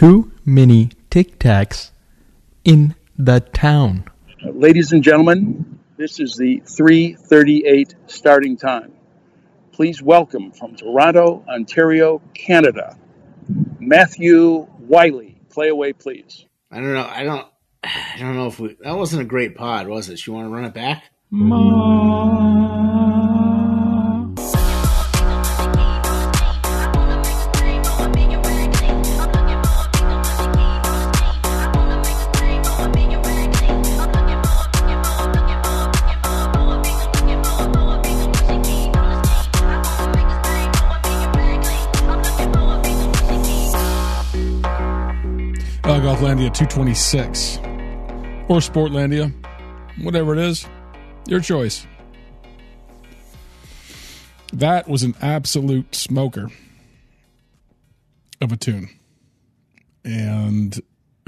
too many Tic Tacs in the town. Ladies and gentlemen, this is the 338 starting time. Please welcome from Toronto, Ontario, Canada, Matthew Wiley. Play away, please. I don't know. I don't. I don't know if we. That wasn't a great pod, was it? You want to run it back? Uh, Golflandia 226 or Sportlandia, whatever it is, your choice. That was an absolute smoker of a tune. And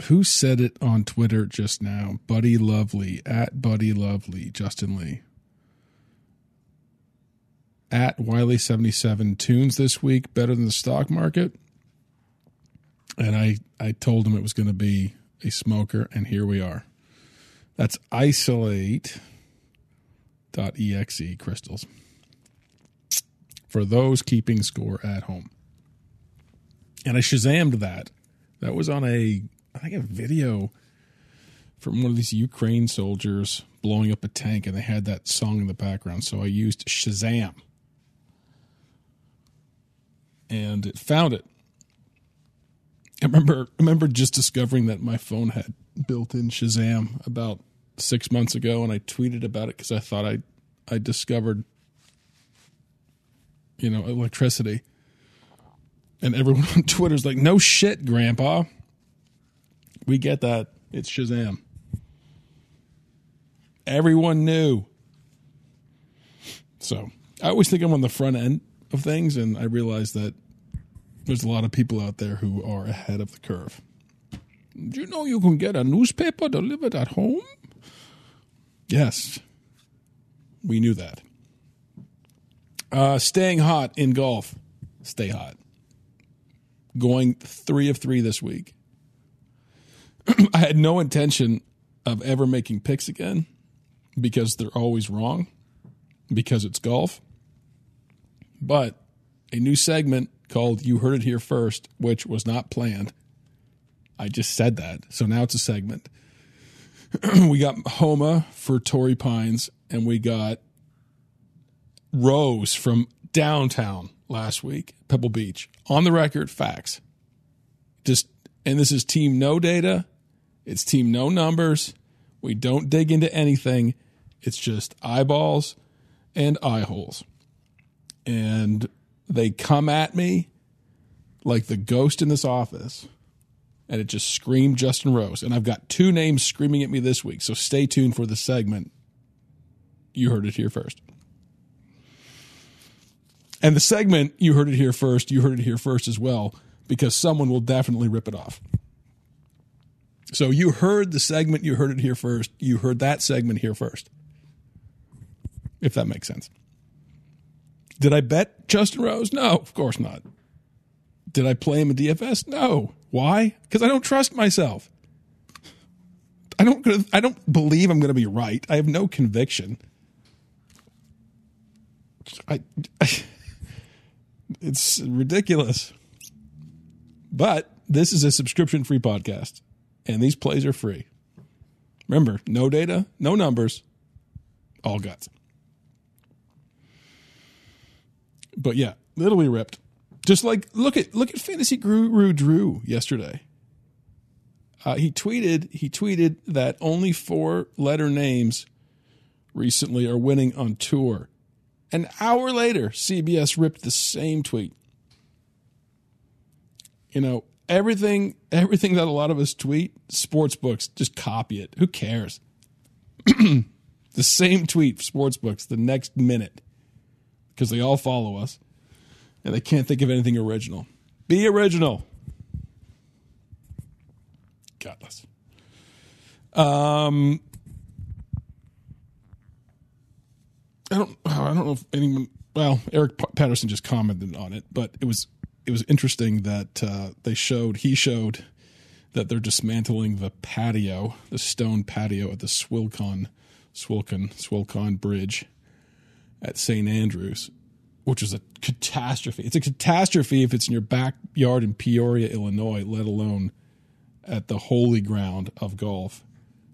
who said it on Twitter just now? Buddy Lovely, at Buddy Lovely, Justin Lee. At Wiley77 tunes this week better than the stock market and I I told him it was going to be a smoker, and here we are. That's isolate.exe crystals for those keeping score at home. And I shazammed that. That was on a I think a video from one of these Ukraine soldiers blowing up a tank, and they had that song in the background. So I used Shazam, and it found it I remember I remember just discovering that my phone had built-in Shazam about six months ago, and I tweeted about it because I thought I I discovered you know electricity, and everyone on Twitter's like, "No shit, Grandpa." We get that it's Shazam. Everyone knew. So I always think I'm on the front end of things, and I realize that there's a lot of people out there who are ahead of the curve. Do you know you can get a newspaper delivered at home? Yes, we knew that. Uh, staying hot in golf. Stay hot. Going three of three this week. I had no intention of ever making picks again because they're always wrong because it's golf. But a new segment called You Heard It Here First, which was not planned. I just said that. So now it's a segment. we got Homa for Torrey Pines, and we got Rose from downtown last week, Pebble Beach. On the record, facts. Just and this is team no data. It's team no numbers. We don't dig into anything. It's just eyeballs and eye holes. And they come at me like the ghost in this office and it just screamed Justin Rose. And I've got two names screaming at me this week. So stay tuned for the segment. You heard it here first. And the segment, you heard it here first, you heard it here first as well, because someone will definitely rip it off. So you heard the segment, you heard it here first, you heard that segment here first. If that makes sense. Did I bet Justin Rose? No, of course not. Did I play him in DFS? No. Why? Because I don't trust myself. I don't. I don't believe I'm going to be right. I have no conviction. I, I it's ridiculous. But this is a subscription free podcast, and these plays are free. Remember, no data, no numbers, all guts. But yeah, literally ripped. Just like look at look at fantasy guru Drew yesterday. Uh, he tweeted he tweeted that only four letter names recently are winning on tour. An hour later, CBS ripped the same tweet. You know, everything everything that a lot of us tweet, sports books just copy it. Who cares? the same tweet, sports books, the next minute, because they all follow us and they can't think of anything original. Be original. Godless. Um, I don't. I don't know if anyone. Well, Eric Patterson just commented on it, but it was it was interesting that uh, they showed he showed that they're dismantling the patio, the stone patio at the Swilcan, Swilcan, Swilcan Bridge at St. Andrews, which is a catastrophe. It's a catastrophe if it's in your backyard in Peoria, Illinois, let alone at the holy ground of golf.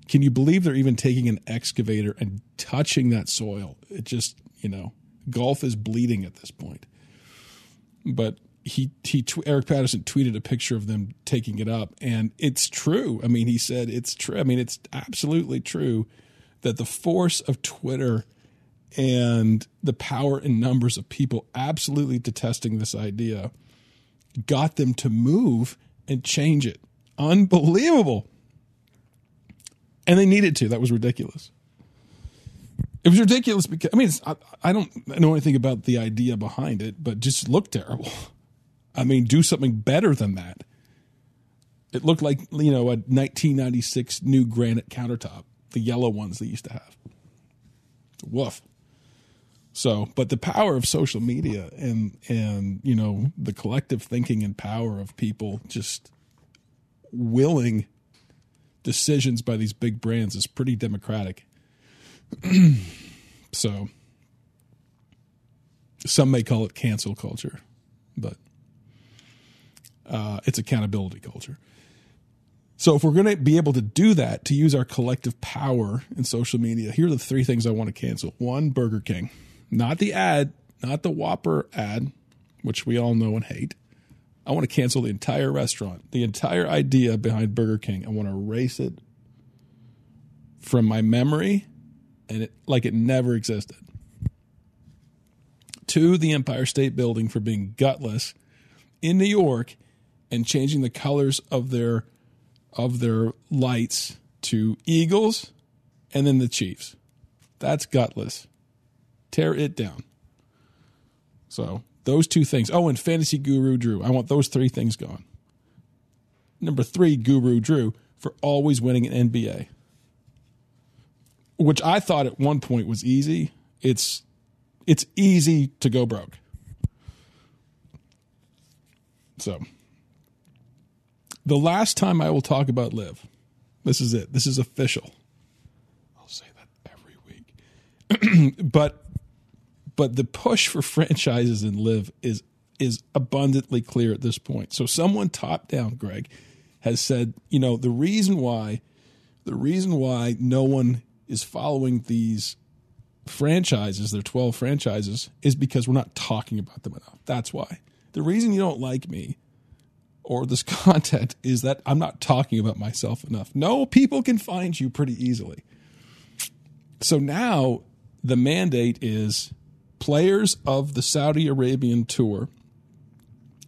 Can you believe they're even taking an excavator and touching that soil? It just, you know, golf is bleeding at this point. But he he Eric Patterson tweeted a picture of them taking it up, and it's true. I mean, he said it's true. I mean, it's absolutely true that the force of Twitter and the power and numbers of people absolutely detesting this idea got them to move and change it. Unbelievable. And they needed to. That was ridiculous. It was ridiculous because I mean, I, I don't know anything about the idea behind it, but just looked terrible. I mean, do something better than that. It looked like you know a 1996 new granite countertop, the yellow ones they used to have. Woof. So, but the power of social media and and you know the collective thinking and power of people just willing decisions by these big brands is pretty democratic. so, some may call it cancel culture, but uh, it's accountability culture. So, if we're going to be able to do that, to use our collective power in social media, here are the three things I want to cancel. One, Burger King, not the ad, not the Whopper ad, which we all know and hate. I want to cancel the entire restaurant, the entire idea behind Burger King. I want to erase it from my memory and it, like it never existed. To the Empire State Building for being gutless in New York and changing the colors of their of their lights to eagles and then the Chiefs. That's gutless. Tear it down. So those two things. Oh, and Fantasy Guru Drew. I want those three things gone. Number three, Guru Drew for always winning an NBA, which I thought at one point was easy. It's it's easy to go broke. So, the last time I will talk about LIV. this is it. This is official. I'll say that every week. but but the push for franchises in LIV is is abundantly clear at this point. So someone top down, Greg, has said, you know, the reason why the reason why no one is following these franchises, their 12 franchises, is because we're not talking about them enough. That's why. The reason you don't like me or this content is that I'm not talking about myself enough. No, people can find you pretty easily. So now the mandate is players of the Saudi Arabian tour,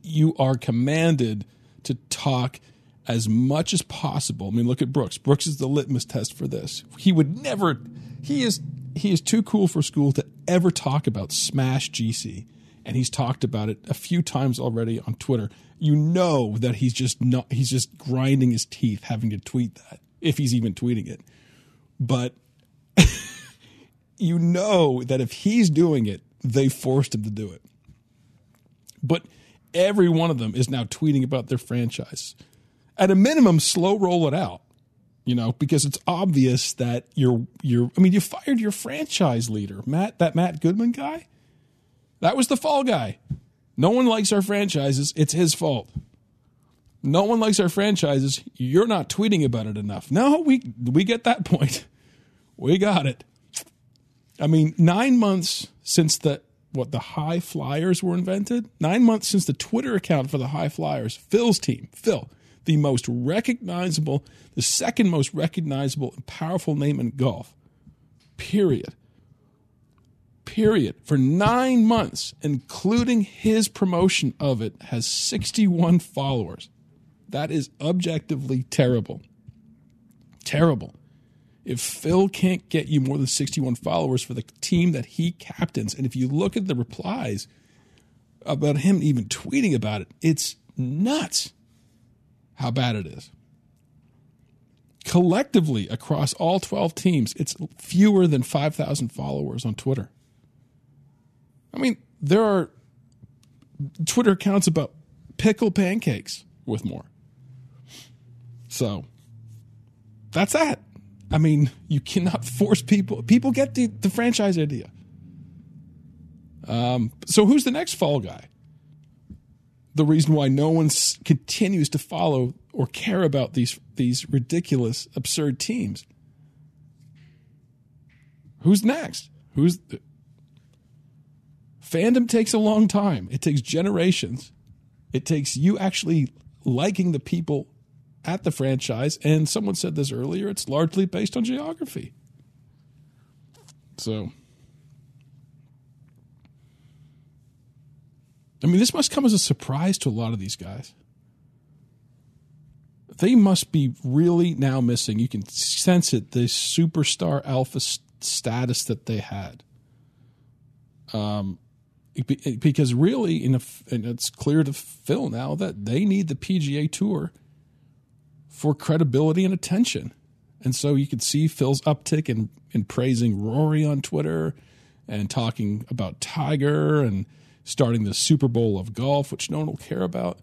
you are commanded to talk as much as possible. I mean, look at Brooks. Brooks is the litmus test for this. He would never. He is he is too cool for school to ever talk about Smash GC, and he's talked about it a few times already on Twitter. You know that he's just not. He's just grinding his teeth having to tweet that if he's even tweeting it. But you know that if he's doing it, they forced him to do it. But every one of them is now tweeting about their franchise. At a minimum, slow roll it out, you know, because it's obvious that you're you're. I mean, you fired your franchise leader, Matt, that Matt Goodman guy. That was the fall guy. No one likes our franchises. It's his fault. No one likes our franchises. You're not tweeting about it enough. No, we we get that point. We got it. I mean, nine months since the what the High Flyers were invented, nine months since the Twitter account for the High Flyers, Phil's team, Phil, the most recognizable, the second most recognizable and powerful name in golf. Period. Period. For nine months, including his promotion of it, has 61 followers. That is objectively terrible. Terrible if Phil can't get you more than 61 followers for the team that he captains, and if you look at the replies about him even tweeting about it, it's nuts how bad it is. Collectively, across all 12 teams, it's fewer than 5,000 followers on Twitter. I mean, there are Twitter accounts about pickle pancakes with more. So that's that. I mean, you cannot force people. People get the, the franchise idea. Um, so who's the next fall guy? The reason why no one continues to follow or care about these these ridiculous, absurd teams. Who's next? Who's the, fandom takes a long time. It takes generations. It takes you actually liking the people at the franchise. And someone said this earlier. It's largely based on geography. So, I mean, this must come as a surprise to a lot of these guys. They must be really now missing. You can sense it. The superstar alpha s- status that they had. Um, because really, in a and it's clear to Phil now that they need the PGA Tour for credibility and attention. And so you could see Phil's uptick in, in praising Rory on Twitter and talking about Tiger and starting the Super Bowl of golf, which no one will care about.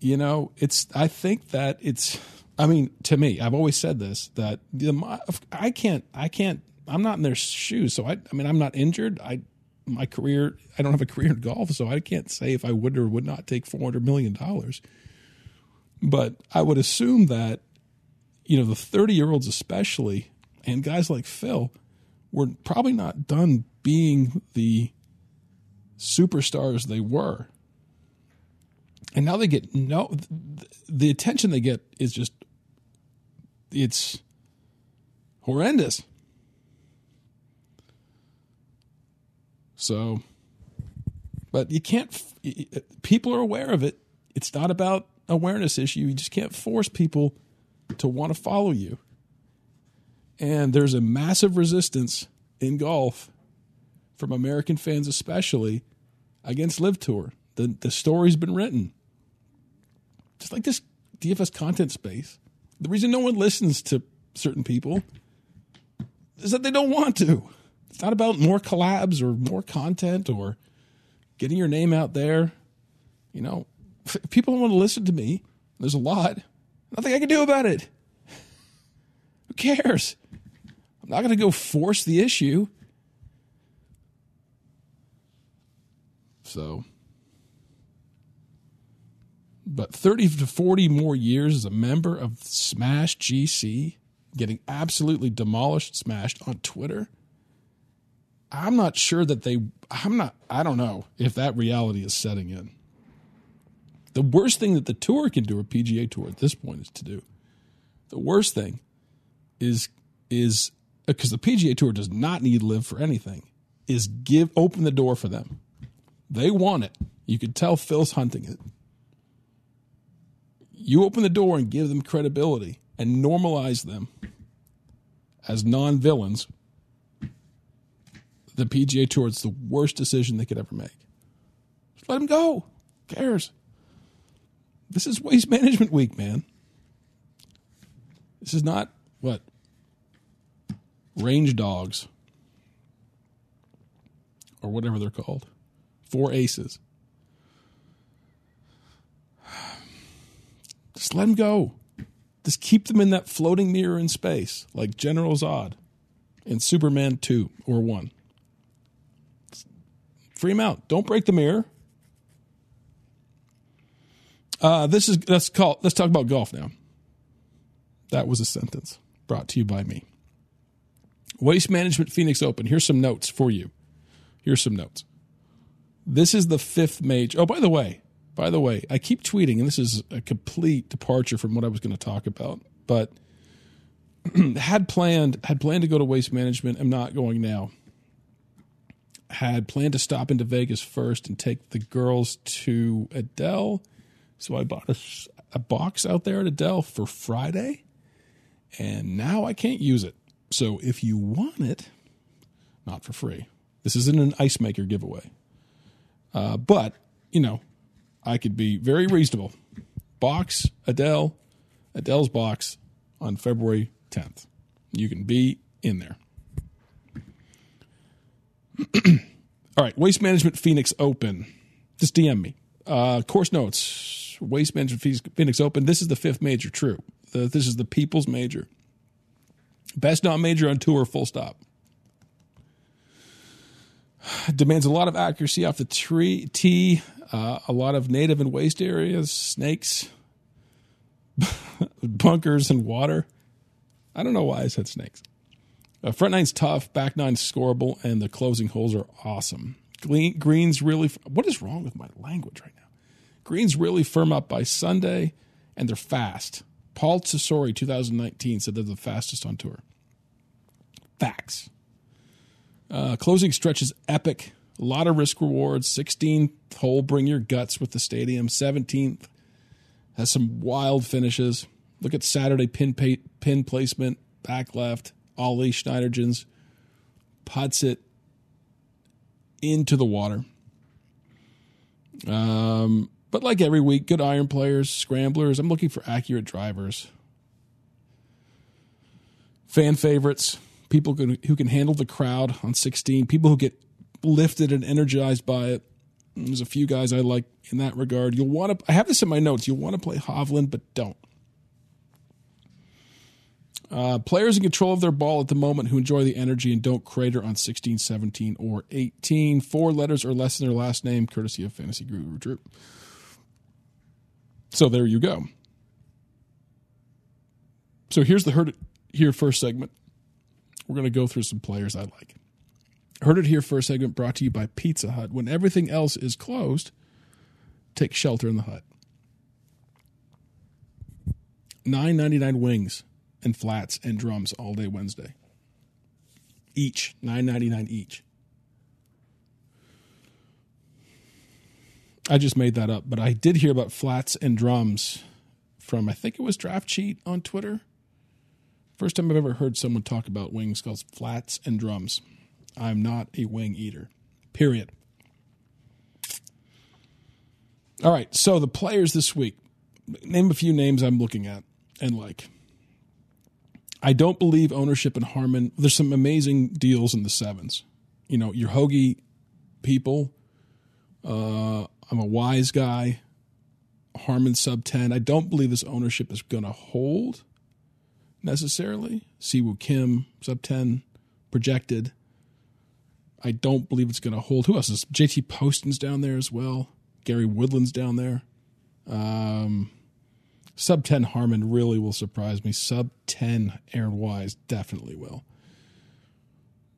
You know, it's, I think that it's, I mean, to me, I've always said this that the, I can't, I can't, I'm not in their shoes. So I, I mean, I'm not injured. I, my career, I don't have a career in golf, so I can't say if I would or would not take $400 million. But I would assume that, you know, the 30 year olds, especially, and guys like Phil, were probably not done being the superstars they were. And now they get no, the attention they get is just, it's horrendous. So, but you can't, people are aware of it. It's not about awareness issue. You just can't force people to want to follow you. And there's a massive resistance in golf from American fans, especially against LIV Tour. The, the story's been written. Just like this DFS content space. The reason no one listens to certain people is that they don't want to. It's not about more collabs or more content or getting your name out there. You know, if people don't want to listen to me, there's a lot. Nothing I can do about it. Who cares? I'm not going to go force the issue. So, but 30 to 40 more years as a member of Smash GC, getting absolutely demolished, smashed on Twitter. I'm not sure that they, I'm not, I don't know if that reality is setting in. The worst thing that the tour can do, or PGA Tour at this point, is to do. The worst thing is, is uh, because the PGA Tour does not need LIV for anything, is give, open the door for them. They want it. You could tell Phil's hunting it. You open the door and give them credibility and normalize them as non villains the PGA Tour is the worst decision they could ever make. Just let them go. Who cares? This is waste management week, man. This is not what range dogs or whatever they're called. Four aces. Just let them go. Just keep them in that floating mirror in space, like General Zod in Superman 2 or 1. Free them out. Don't break the mirror. Uh, this is let's call let's talk about golf now. That was a sentence brought to you by me. Waste Management Phoenix Open. Here's some notes for you. Here's some notes. This is the fifth major. Oh, by the way, by the way, I keep tweeting, and this is a complete departure from what I was going to talk about. But had planned had planned to go to Waste Management. I'm not going now. Had planned to stop into Vegas first and take the girls to Adele. So I bought a, a box out there at Adele for Friday, and now I can't use it. So if you want it, not for free. This isn't an ice maker giveaway. Uh, but, you know, I could be very reasonable. Box, Adele, Adele's box on February 10th. You can be in there. All right, Waste Management Phoenix Open. Just DM me. Uh, course notes. Waste Management Phoenix- Phoenix Open. This is the fifth major, true. The, this is the People's Major. Best non major on tour, full stop. Demands a lot of accuracy off the tree, tee, uh, a lot of native and waste areas, snakes, bunkers, and water. I don't know why I said snakes. Uh, front nine's tough, back nine's scoreable, and the closing holes are awesome. Green, greens really. What is wrong with my language right now? Greens really firm up by Sunday, and they're fast. Paul Tesori, 2019, said they're the fastest on tour. Facts. Uh, closing stretch is epic. A lot of risk rewards. 16th hole, bring your guts with the stadium. 17th has some wild finishes. Look at Saturday pin pa- pin placement, back left. Ollie Schniederjans puts it into the water. Um, but like every week, good iron players, scramblers. I'm looking for accurate drivers, fan favorites, people who can handle the crowd on 16, people who get lifted and energized by it. There's a few guys I like in that regard. You'll want to. I have this in my notes. You'll want to play Hovland, but don't. Uh, players in control of their ball at the moment who enjoy the energy and don't crater on 16, 17, or 18. Four letters or less in their last name, courtesy of Fantasy Guru Drew. So there you go. So here's the Heard It Here First segment. We're going to go through some players I like. Heard It Here First segment brought to you by Pizza Hut. When everything else is closed, take shelter in the hut. Nine ninety nine wings and flats and drums all day Wednesday. Each nine ninety nine each. I just made that up, but I did hear about flats and drums from I think it was Draft Cheat on Twitter. First time I've ever heard someone talk about wings called flats and drums. I'm not a wing eater. Period. All right, so the players this week. Name a few names I'm looking at and like. I don't believe ownership in Harman. There's some amazing deals in the sevens. You know, your Hoagie people. Uh, I'm a wise guy. Harman sub 10. I don't believe this ownership is going to hold necessarily. Siwoo Kim sub 10 projected. I don't believe it's going to hold. Who else is JT Poston's down there as well? Gary Woodland's down there. Um, sub 10 Harman really will surprise me. Sub 10 Aaron Wise definitely will.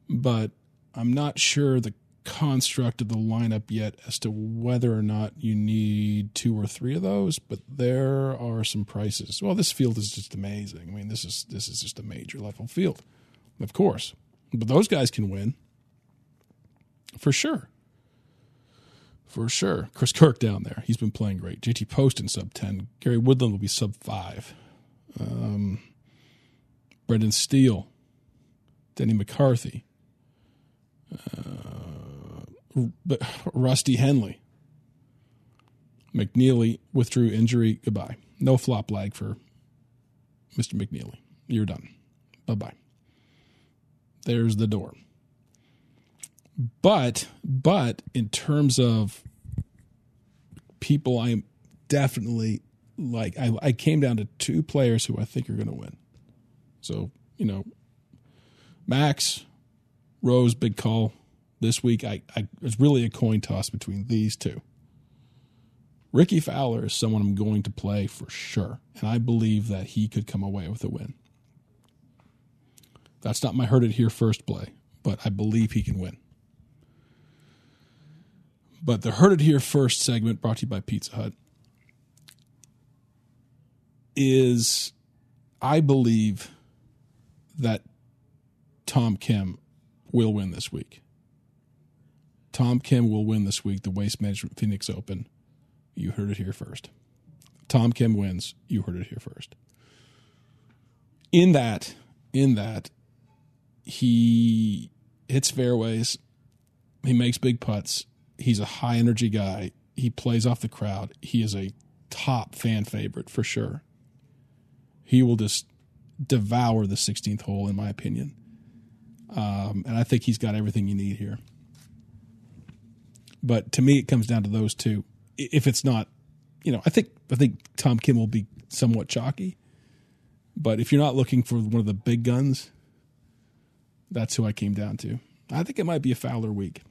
But I'm not sure the construct of the lineup yet as to whether or not you need two or three of those, but there are some prices. Well, this field is just amazing. I mean, this is this is just a major level field. Of course. But those guys can win. For sure. For sure. Chris Kirk down there. He's been playing great. JT Poston sub 10. Gary Woodland will be sub 5. Um, Brendon Steele. Denny McCarthy. Uh, Rusty Henley. McNealy withdrew injury. Goodbye. No flop lag for Mr. McNealy. You're done. Bye bye. There's the door. But but in terms of people, I'm definitely like I, I came down to two players who I think are going to win. So you know, Max Rose, big call this week. I, I it's really a coin toss between these two. Rickie Fowler is someone I'm going to play for sure, and I believe that he could come away with a win. That's not my heard it here first play, but I believe he can win. But the heard it here first segment brought to you by Pizza Hut is I believe that Tom Kim will win this week. Tom Kim will win this week the Waste Management Phoenix Open. You heard it here first. Tom Kim wins. You heard it here first. In that, in that, he hits fairways. He makes big putts. He's a high energy guy. He plays off the crowd. He is a top fan favorite for sure. He will just devour the 16th hole, in my opinion. Um, and I think he's got everything you need here. But to me, it comes down to those two. If it's not, you know, I think I think Tom Kim will be somewhat chalky. But if you're not looking for one of the big guns, that's who I came down to. I think it might be a Fowler week.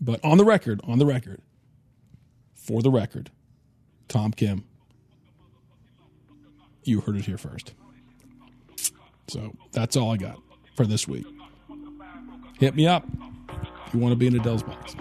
But on the record, on the record, for the record, Tom Kim, you heard it here first. So that's all I got for this week. Hit me up you want to be in Adele's box.